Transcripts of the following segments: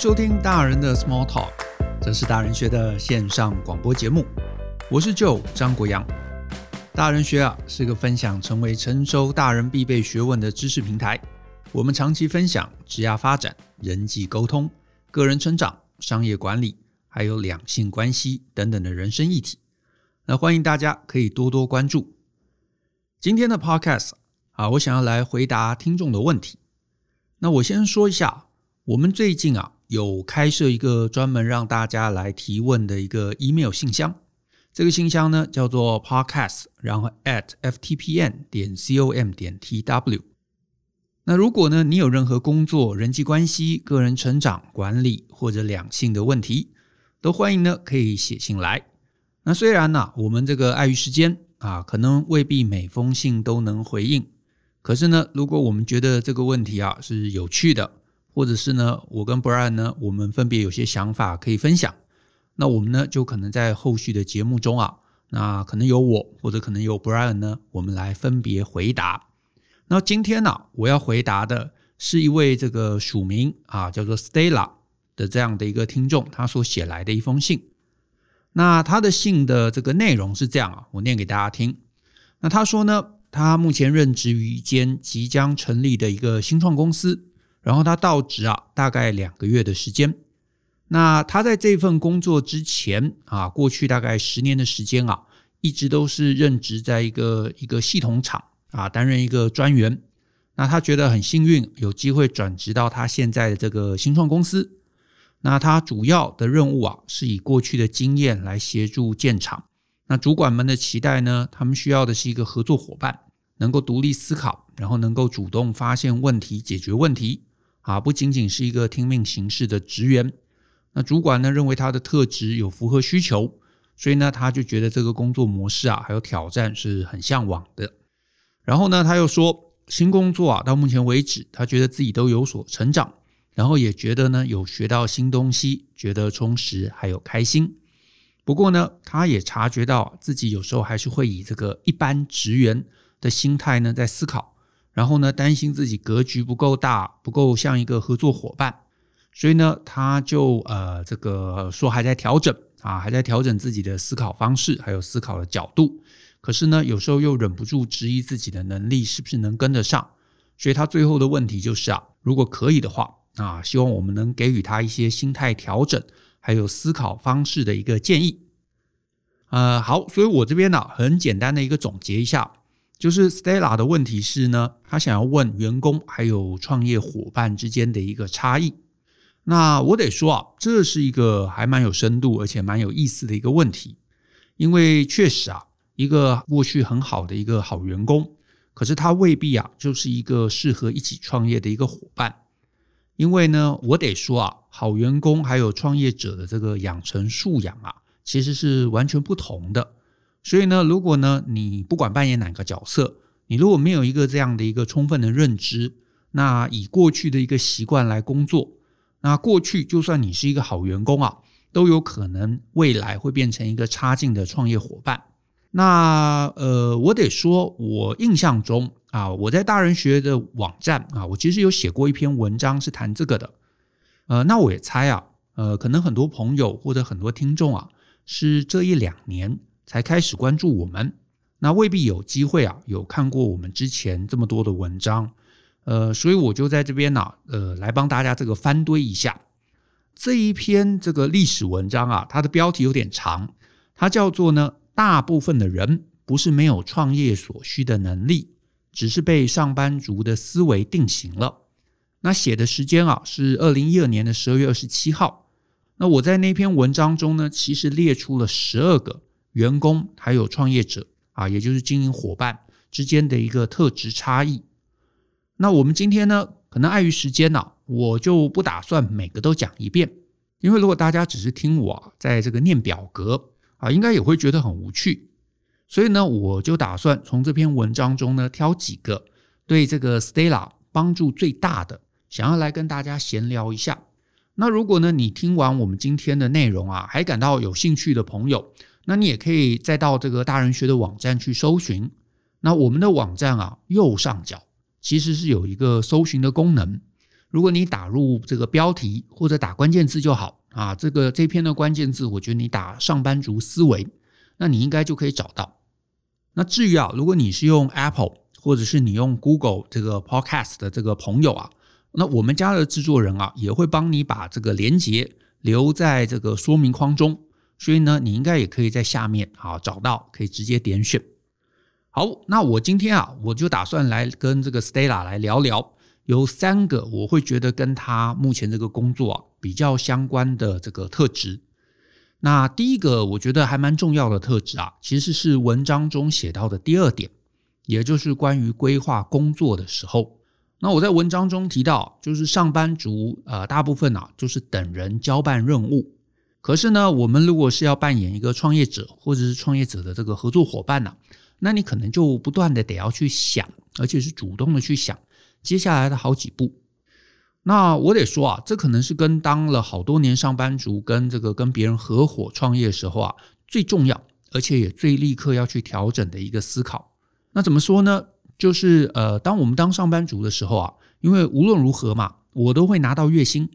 收听大人的 Small Talk，这是大人学的线上广播节目。我是 Joe 张国阳。大人学啊是个分享成为成熟大人必备学问的知识平台。我们长期分享职业发展、人际沟通、个人成长、商业管理，还有两性关系等等的人生议题。那欢迎大家可以多多关注。今天的 Podcast 啊，我想要来回答听众的问题。那我先说一下，我们最近啊。有开设一个专门让大家来提问的一个 email 信箱，这个信箱呢叫做 podcast，然后 at ftpn 点 com 点 tw。那如果呢你有任何工作、人际关系、个人成长、管理或者两性的问题，都欢迎呢可以写信来。那虽然呢、我们这个碍于时间啊，可能未必每封信都能回应，可是呢如果我们觉得这个问题啊是有趣的。或者是呢，我跟 Brian 呢，我们分别有些想法可以分享。那我们呢，就可能在后续的节目中啊，那可能有我，或者可能有 Brian 呢，我们来分别回答。那今天呢，我要回答的是一位这个署名啊，叫做 Stella 的这样的一个听众，他所写来的一封信。那他的信的这个内容是这样啊，我念给大家听。那他说呢，他目前任职于一间即将成立的一个新创公司。然后他到职啊，大概两个月的时间。那他在这份工作之前啊，过去大概十年的时间啊，一直都是任职在一个一个系统厂啊，担任一个专员。那他觉得很幸运，有机会转职到他现在的这个新创公司。那他主要的任务啊，是以过去的经验来协助建厂。那主管们的期待呢，他们需要的是一个合作伙伴，能够独立思考，然后能够主动发现问题，解决问题。啊，不仅仅是一个听命行事的职员，那主管呢认为他的特质有符合需求，所以呢他就觉得这个工作模式啊还有挑战是很向往的。然后呢他又说，新工作啊到目前为止，他觉得自己都有所成长，然后也觉得呢有学到新东西，觉得充实还有开心。不过呢，他也察觉到自己有时候还是会以这个一般职员的心态呢在思考。然后呢，担心自己格局不够大，不够像一个合作伙伴，所以呢，他就呃这个说还在调整啊，还在调整自己的思考方式，还有思考的角度。可是呢，有时候又忍不住质疑自己的能力是不是能跟得上。所以他最后的问题就是啊，如果可以的话啊，希望我们能给予他一些心态调整，还有思考方式的一个建议。呃，好，所以我这边呢，很简单的一个总结一下。就是 Stella 的问题是呢，他想要问员工还有创业伙伴之间的一个差异。那我得说啊，这是一个还蛮有深度而且蛮有意思的一个问题，因为确实啊，一个过去很好的一个好员工，可是他未必啊就是一个适合一起创业的一个伙伴。因为呢，我得说啊，好员工还有创业者的这个养成素养啊，其实是完全不同的。所以呢，如果呢，你不管扮演哪个角色，你如果没有一个这样的一个充分的认知，那以过去的一个习惯来工作，那过去就算你是一个好员工啊，都有可能未来会变成一个差劲的创业伙伴。那呃，我得说，我印象中啊，我在大人学的网站啊，我其实有写过一篇文章是谈这个的。呃，那我也猜啊，呃，可能很多朋友或者很多听众啊，是这一两年。才开始关注我们，那未必有机会啊，有看过我们之前这么多的文章，呃，所以我就在这边呢，呃，来帮大家这个翻堆一下这一篇这个历史文章啊，它的标题有点长，它叫做呢，大部分的人不是没有创业所需的能力，只是被上班族的思维定型了。那写的时间啊是二零一二年的十二月二十七号。那我在那篇文章中呢，其实列出了十二个。员工还有创业者啊，也就是经营伙伴之间的一个特质差异。那我们今天呢，可能碍于时间呢，我就不打算每个都讲一遍，因为如果大家只是听我在这个念表格啊，应该也会觉得很无趣。所以呢，我就打算从这篇文章中呢，挑几个对这个 Stella 帮助最大的，想要来跟大家闲聊一下。那如果呢，你听完我们今天的内容啊，还感到有兴趣的朋友，那你也可以再到这个大人学的网站去搜寻。那我们的网站啊，右上角其实是有一个搜寻的功能。如果你打入这个标题或者打关键字就好啊，这个这篇的关键字，我觉得你打上班族思维，那你应该就可以找到。那至于啊，如果你是用 Apple 或者是你用 Google 这个 Podcast 的这个朋友啊，那我们家的制作人啊也会帮你把这个连接留在这个说明框中，所以呢，你应该也可以在下面啊找到，可以直接点选。好，那我今天啊，我就打算来跟这个 Stella 来聊聊。有三个我会觉得跟他目前这个工作啊比较相关的这个特质。那第一个我觉得还蛮重要的特质啊，其实是文章中写到的第二点，也就是关于规划工作的时候。那我在文章中提到，就是上班族呃大部分啊就是等人交办任务，可是呢，我们如果是要扮演一个创业者或者是创业者的这个合作伙伴呢，那你可能就不断的得要去想，而且是主动的去想。接下来的好几步，那我得说啊，这可能是跟当了好多年上班族，跟这个跟别人合伙创业的时候啊，最重要，而且也最立刻要去调整的一个思考。那怎么说呢？就是呃，当我们当上班族的时候啊，因为无论如何嘛，我都会拿到月薪。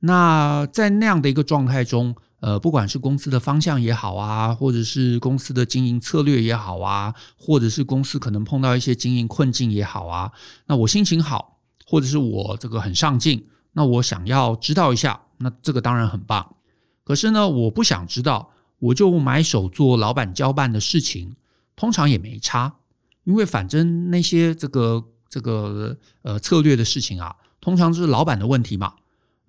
那在那样的一个状态中，呃，不管是公司的方向也好啊，或者是公司的经营策略也好啊，或者是公司可能碰到一些经营困境也好啊，那我心情好，或者是我这个很上进，那我想要知道一下，那这个当然很棒。可是呢，我不想知道，我就买手做老板交办的事情，通常也没差，因为反正那些这个这个呃策略的事情啊，通常是老板的问题嘛。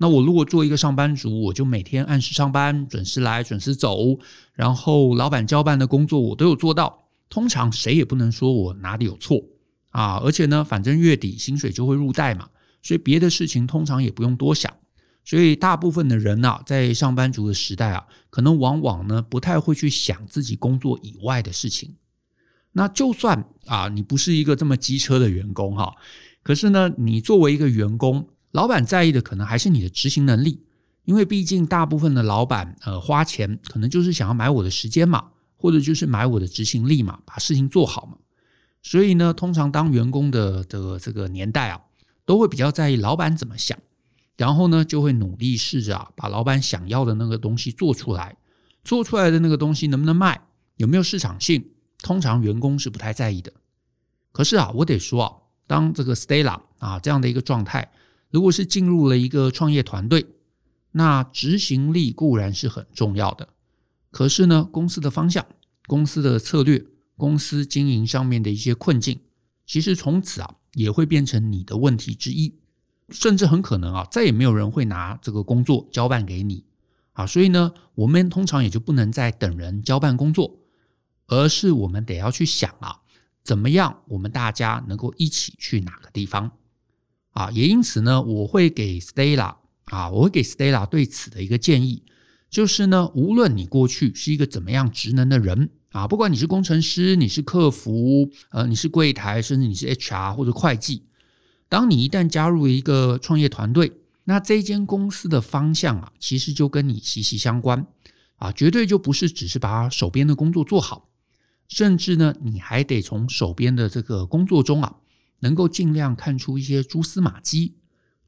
那我如果做一个上班族，我就每天按时上班，准时来，准时走，然后老板交办的工作我都有做到，通常谁也不能说我哪里有错啊。而且呢，反正月底薪水就会入袋嘛，所以别的事情通常也不用多想。所以大部分的人啊，在上班族的时代啊，可能往往呢不太会去想自己工作以外的事情。那就算啊，你不是一个这么机车的员工哈，可是呢，你作为一个员工。老板在意的可能还是你的执行能力，因为毕竟大部分的老板，呃，花钱可能就是想要买我的时间嘛，或者就是买我的执行力嘛，把事情做好嘛。所以呢，通常当员工的的这个年代啊，都会比较在意老板怎么想，然后呢，就会努力试着啊，把老板想要的那个东西做出来。做出来的那个东西能不能卖，有没有市场性，通常员工是不太在意的。可是啊，我得说啊，当这个 Stella 啊这样的一个状态。如果是进入了一个创业团队，那执行力固然是很重要的，可是呢，公司的方向、公司的策略、公司经营上面的一些困境，其实从此啊也会变成你的问题之一，甚至很可能啊再也没有人会拿这个工作交办给你啊，所以呢，我们通常也就不能再等人交办工作，而是我们得要去想啊，怎么样我们大家能够一起去哪个地方。啊，也因此呢，我会给 Stella 啊，我会给 Stella 对此的一个建议，就是呢，无论你过去是一个怎么样职能的人啊，不管你是工程师，你是客服，呃，你是柜台，甚至你是 HR 或者会计，当你一旦加入一个创业团队，那这间公司的方向啊，其实就跟你息息相关啊，绝对就不是只是把手边的工作做好，甚至呢，你还得从手边的这个工作中啊。能够尽量看出一些蛛丝马迹，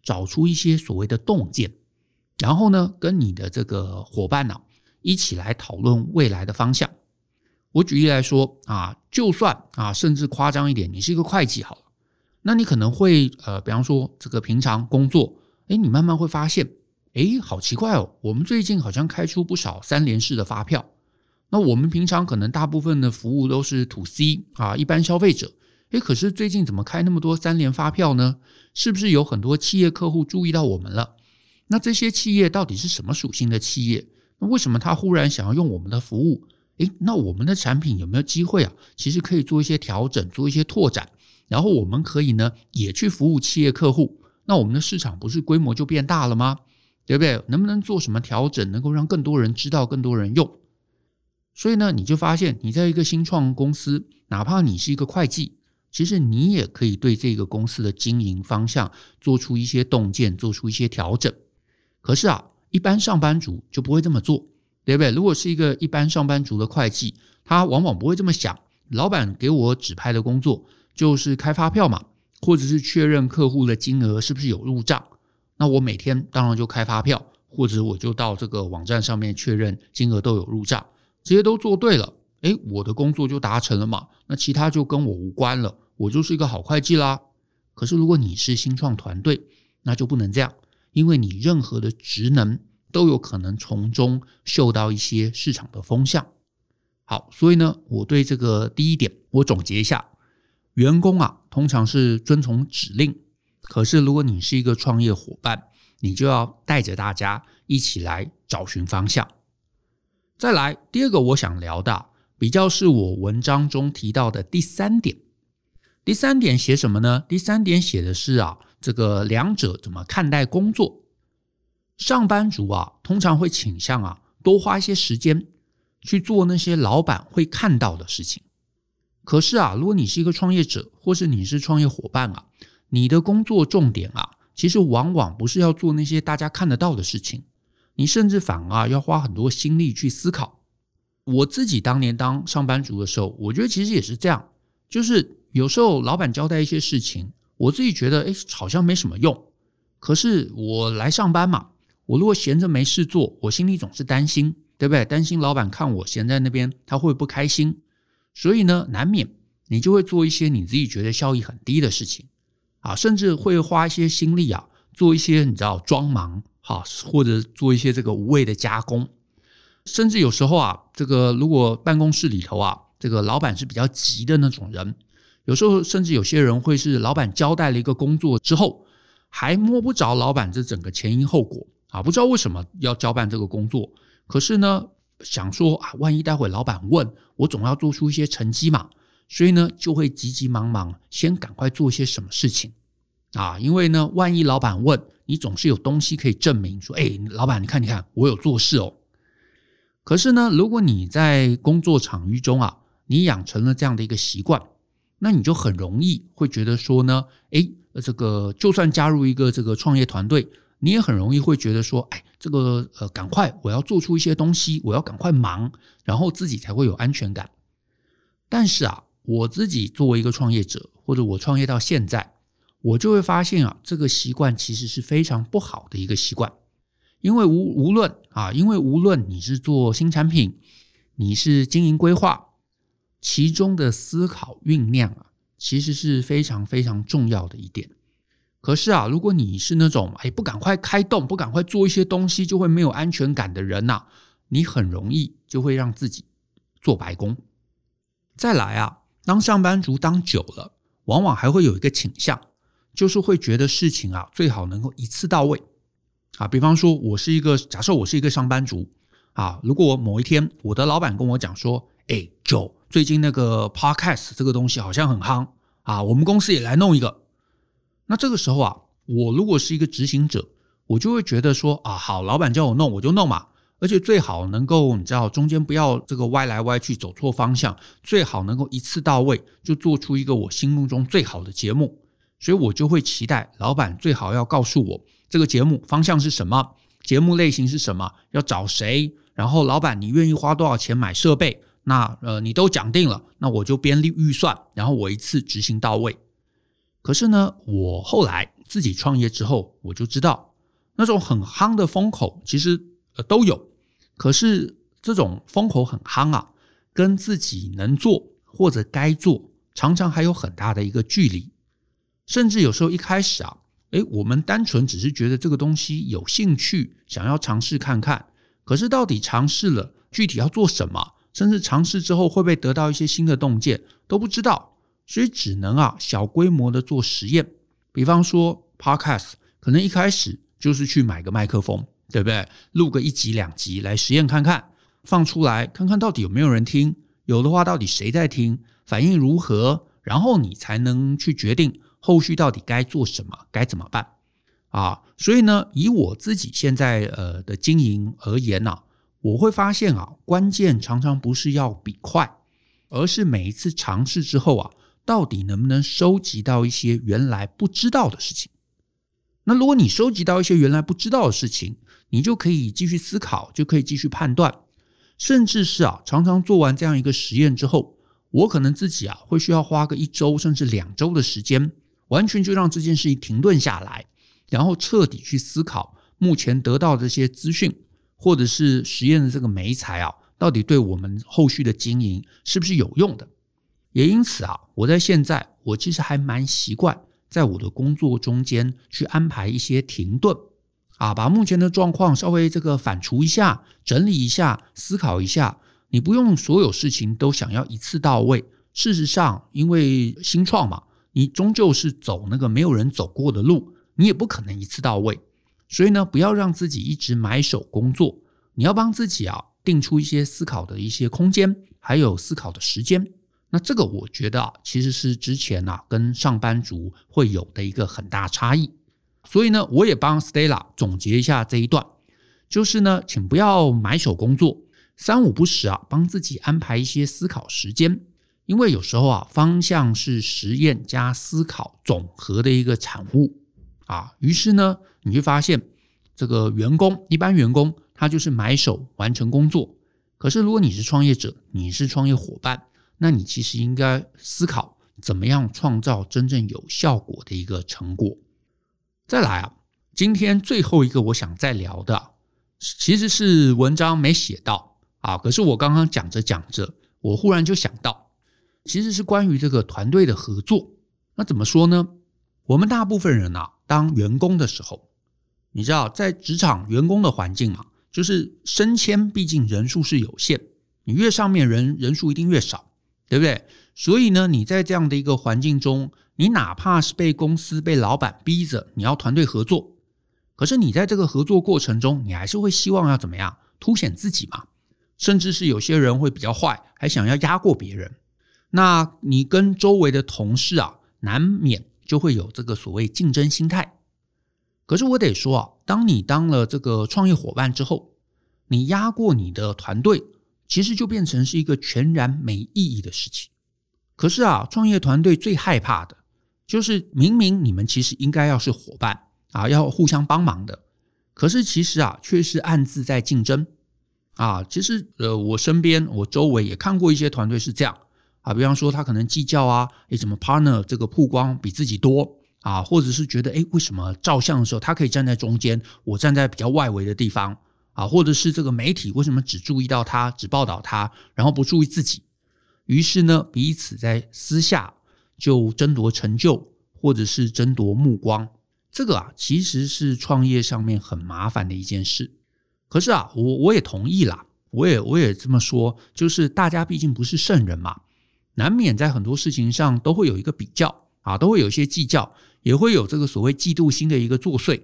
找出一些所谓的洞见，然后呢，跟你的这个伙伴呢、一起来讨论未来的方向。我举例来说啊，就算啊，甚至夸张一点，你是一个会计好了，那你可能会呃，比方说这个平常工作，诶，你慢慢会发现，诶，好奇怪哦，我们最近好像开出不少三联式的发票。那我们平常可能大部分的服务都是 to C 啊，一般消费者。诶，可是最近怎么开那么多三联发票呢？是不是有很多企业客户注意到我们了？那这些企业到底是什么属性的企业？那为什么他忽然想要用我们的服务？诶，那我们的产品有没有机会啊？其实可以做一些调整，做一些拓展，然后我们可以呢也去服务企业客户。那我们的市场不是规模就变大了吗？对不对？能不能做什么调整，能够让更多人知道，更多人用？所以呢，你就发现你在一个新创公司，哪怕你是一个会计。其实你也可以对这个公司的经营方向做出一些洞见，做出一些调整。可是啊，一般上班族就不会这么做，对不对？如果是一个一般上班族的会计，他往往不会这么想。老板给我指派的工作就是开发票嘛，或者是确认客户的金额是不是有入账。那我每天当然就开发票，或者我就到这个网站上面确认金额都有入账，这些都做对了，诶，我的工作就达成了嘛。那其他就跟我无关了，我就是一个好会计啦。可是如果你是新创团队，那就不能这样，因为你任何的职能都有可能从中嗅到一些市场的风向。好，所以呢，我对这个第一点，我总结一下：员工啊，通常是遵从指令。可是如果你是一个创业伙伴，你就要带着大家一起来找寻方向。再来，第二个我想聊的，比较是我文章中提到的第三点。第三点写什么呢？第三点写的是啊，这个两者怎么看待工作？上班族啊，通常会倾向啊，多花一些时间。去做那些老板会看到的事情。可是啊，如果你是一个创业者，或是你是创业伙伴啊，你的工作重点啊，其实往往不是要做那些大家看得到的事情，你甚至反而啊，要花很多心力去思考。我自己当年当上班族的时候，我觉得其实也是这样，就是有时候老板交代一些事情，我自己觉得诶，好像没什么用。可是我来上班嘛，我如果闲着没事做，我心里总是担心。对不对？担心老板看我闲在那边，他会不开心，所以呢，难免你就会做一些你自己觉得效益很低的事情啊，甚至会花一些心力啊，做一些你知道装忙哈，或者做一些这个无谓的加工，甚至有时候啊，这个如果办公室里头啊，这个老板是比较急的那种人，有时候甚至有些人会是老板交代了一个工作之后，还摸不着老板这整个前因后果啊，不知道为什么要交办这个工作。可是呢，想说啊，万一待会老板问我，总要做出一些成绩嘛，所以呢，就会急急忙忙先赶快做些什么事情啊。因为呢，万一老板问你，总是有东西可以证明说，哎，老板，你看，你看，我有做事哦。可是呢，如果你在工作场域中啊，你养成了这样的一个习惯，那你就很容易会觉得说呢，哎，这个就算加入一个这个创业团队。你也很容易会觉得说，哎，这个呃，赶快我要做出一些东西，我要赶快忙，然后自己才会有安全感。但是啊，我自己作为一个创业者，或者我创业到现在，我就会发现啊，这个习惯其实是非常不好的一个习惯。因为无无论啊，因为无论你是做新产品，你是经营规划，其中的思考酝酿啊，其实是非常非常重要的一点。可是啊，如果你是那种哎，不赶快开动，不赶快做一些东西，就会没有安全感的人呐，你很容易就会让自己做白工。再来啊，当上班族当久了，往往还会有一个倾向，就是会觉得事情啊最好能够一次到位啊。比方说，我是一个假设我是一个上班族啊，如果某一天我的老板跟我讲说，哎就最近那个 Podcast 这个东西好像很夯啊，我们公司也来弄一个。那这个时候啊，我如果是一个执行者，我就会觉得说啊，好，老板叫我弄，我就弄嘛。而且最好能够，你知道，中间不要这个歪来歪去，走错方向，最好能够一次到位，就做出一个我心目中最好的节目。所以我就会期待老板最好要告诉我这个节目方向是什么，节目类型是什么，要找谁，然后老板你愿意花多少钱买设备，那呃你都讲定了，那我就编立预算，然后我一次执行到位。可是呢，我后来自己创业之后，我就知道那种很夯的风口其实呃都有，可是这种风口很夯啊，跟自己能做或者该做，常常还有很大的一个距离。甚至有时候一开始啊，诶，我们单纯只是觉得这个东西有兴趣，想要尝试看看。可是到底尝试了，具体要做什么，甚至尝试之后会不会得到一些新的洞见，都不知道。所以只能啊小规模的做实验，比方说 Podcast，可能一开始就是去买个麦克风，对不对？录个一集两集来实验看看，放出来看看到底有没有人听，有的话到底谁在听，反应如何，然后你才能去决定后续到底该做什么，该怎么办啊？所以呢，以我自己现在呃的经营而言呢，我会发现啊，关键常常不是要比快，而是每一次尝试之后啊。到底能不能收集到一些原来不知道的事情？那如果你收集到一些原来不知道的事情，你就可以继续思考，就可以继续判断，甚至是啊，常常做完这样一个实验之后，我可能自己啊会需要花个一周甚至两周的时间，完全就让这件事情停顿下来，然后彻底去思考目前得到这些资讯，或者是实验的这个媒材啊，到底对我们后续的经营是不是有用的？也因此啊，我在现在我其实还蛮习惯在我的工作中间去安排一些停顿啊，把目前的状况稍微这个反刍一下、整理一下、思考一下。你不用所有事情都想要一次到位。事实上，因为新创嘛，你终究是走那个没有人走过的路，你也不可能一次到位。所以呢，不要让自己一直埋首工作，你要帮自己啊定出一些思考的一些空间，还有思考的时间。那这个我觉得啊，其实是之前啊跟上班族会有的一个很大差异。所以呢，我也帮 Stella 总结一下这一段，就是呢，请不要埋首工作。三五不时啊，帮自己安排一些思考时间，因为有时候啊，方向是实验加思考总和的一个产物啊。于是呢，你会发现，这个员工一般员工他就是买手完成工作。可是如果你是创业者，你是创业伙伴，那你其实应该思考怎么样创造真正有效果的一个成果。再来啊，今天最后一个我想再聊的，其实是文章没写到。啊！可是我刚刚讲着讲着，我忽然就想到，其实是关于这个团队的合作。那怎么说呢？我们大部分人啊，当员工的时候，你知道，在职场员工的环境嘛，就是升迁，毕竟人数是有限，你越上面人人数一定越少，对不对？所以呢，你在这样的一个环境中，你哪怕是被公司、被老板逼着你要团队合作，可是你在这个合作过程中，你还是会希望要怎么样凸显自己嘛？甚至是有些人会比较坏，还想要压过别人。那你跟周围的同事啊，难免就会有这个所谓竞争心态。可是我得说啊，当你当了这个创业伙伴之后，你压过你的团队，其实就变成是一个全然没意义的事情。可是啊，创业团队最害怕的就是明明你们其实应该要是伙伴啊，要互相帮忙的，可是其实啊，却是暗自在竞争。啊，其实呃，我身边我周围也看过一些团队是这样啊，比方说他可能计较啊，诶，怎么 partner 这个曝光比自己多啊，或者是觉得诶，为什么照相的时候他可以站在中间，我站在比较外围的地方啊，或者是这个媒体为什么只注意到他，只报道他，然后不注意自己，于是呢，彼此在私下就争夺成就，或者是争夺目光，这个啊，其实是创业上面很麻烦的一件事。可是啊，我我也同意啦，我也我也这么说，就是大家毕竟不是圣人嘛，难免在很多事情上都会有一个比较啊，都会有一些计较，也会有这个所谓嫉妒心的一个作祟。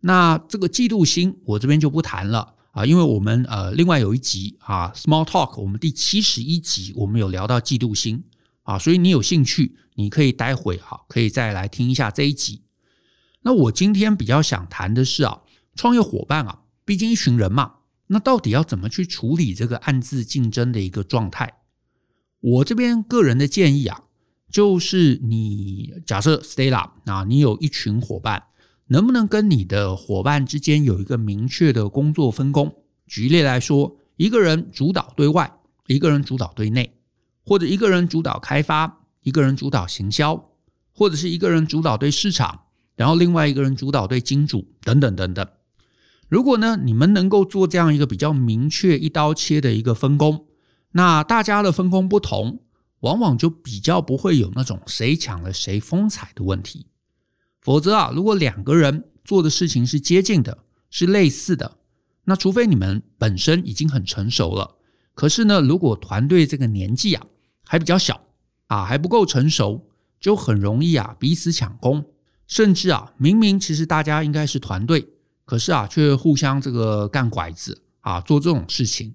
那这个嫉妒心，我这边就不谈了啊，因为我们呃另外有一集啊，Small Talk，我们第七十一集我们有聊到嫉妒心啊，所以你有兴趣，你可以待会哈可以再来听一下这一集。那我今天比较想谈的是啊，创业伙伴啊。毕竟一群人嘛，那到底要怎么去处理这个暗自竞争的一个状态？我这边个人的建议啊，就是你假设 Stella 啊，你有一群伙伴，能不能跟你的伙伴之间有一个明确的工作分工？举例来说，一个人主导对外，一个人主导对内，或者一个人主导开发，一个人主导行销，或者是一个人主导对市场，然后另外一个人主导对金主，等等等等。如果呢，你们能够做这样一个比较明确、一刀切的一个分工，那大家的分工不同，往往就比较不会有那种谁抢了谁风采的问题。否则啊，如果两个人做的事情是接近的、是类似的，那除非你们本身已经很成熟了，可是呢，如果团队这个年纪啊还比较小啊，还不够成熟，就很容易啊彼此抢功，甚至啊明明其实大家应该是团队。可是啊，却互相这个干拐子啊，做这种事情，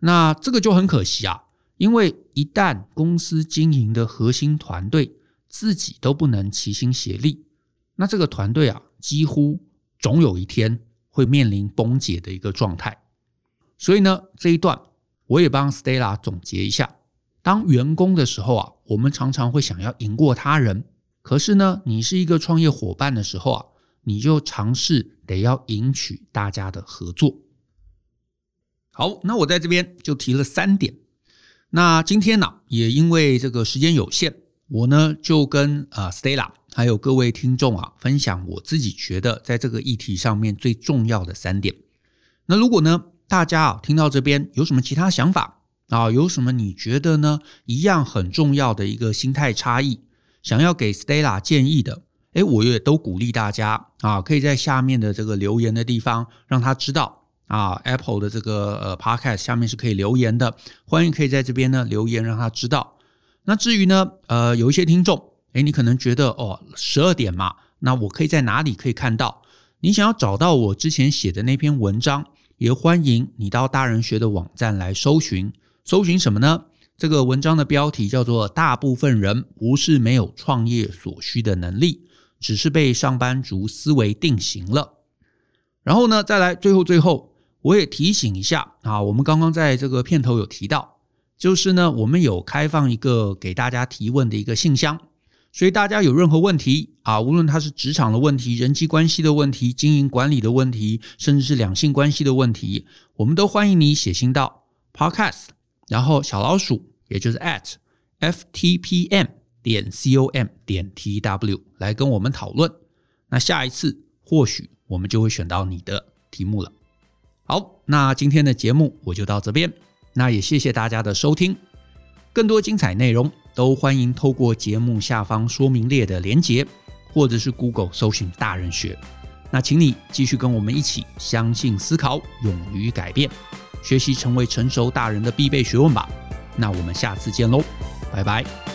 那这个就很可惜啊。因为一旦公司经营的核心团队自己都不能齐心协力，那这个团队啊，几乎总有一天会面临崩解的一个状态。所以呢，这一段我也帮 Stella 总结一下：当员工的时候啊，我们常常会想要赢过他人；可是呢，你是一个创业伙伴的时候啊。你就尝试得要赢取大家的合作。好，那我在这边就提了三点。那今天呢，也因为这个时间有限，我呢就跟啊 Stella 还有各位听众啊，分享我自己觉得在这个议题上面最重要的三点。那如果呢，大家啊听到这边有什么其他想法啊，有什么你觉得呢一样很重要的一个心态差异，想要给 Stella 建议的，诶，我也都鼓励大家啊，可以在下面的这个留言的地方让他知道啊，Apple 的这个呃 Podcast 下面是可以留言的，欢迎可以在这边呢留言让他知道。那至于呢，呃，有一些听众，诶，你可能觉得哦，十二点嘛，那我可以在哪里可以看到？你想要找到我之前写的那篇文章，也欢迎你到大人学的网站来搜寻。搜寻什么呢？这个文章的标题叫做“大部分人不是没有创业所需的能力，只是被上班族思维定型了”。然后呢，再来最后最后，我也提醒一下啊，我们刚刚在这个片头有提到。就是呢，我们有开放一个给大家提问的一个信箱，所以大家有任何问题啊，无论它是职场的问题、人际关系的问题、经营管理的问题，甚至是两性关系的问题，我们都欢迎你写信到 podcast，然后小老鼠，也就是 at ftpm 点 com 点 tw 来跟我们讨论。那下一次或许我们就会选到你的题目了。好，那今天的节目我就到这边。那也谢谢大家的收听，更多精彩内容都欢迎透过节目下方说明列的连结，或者是 Google 搜寻大人学。那请你继续跟我们一起相信、思考、勇于改变，学习成为成熟大人的必备学问吧。那我们下次见喽，拜拜。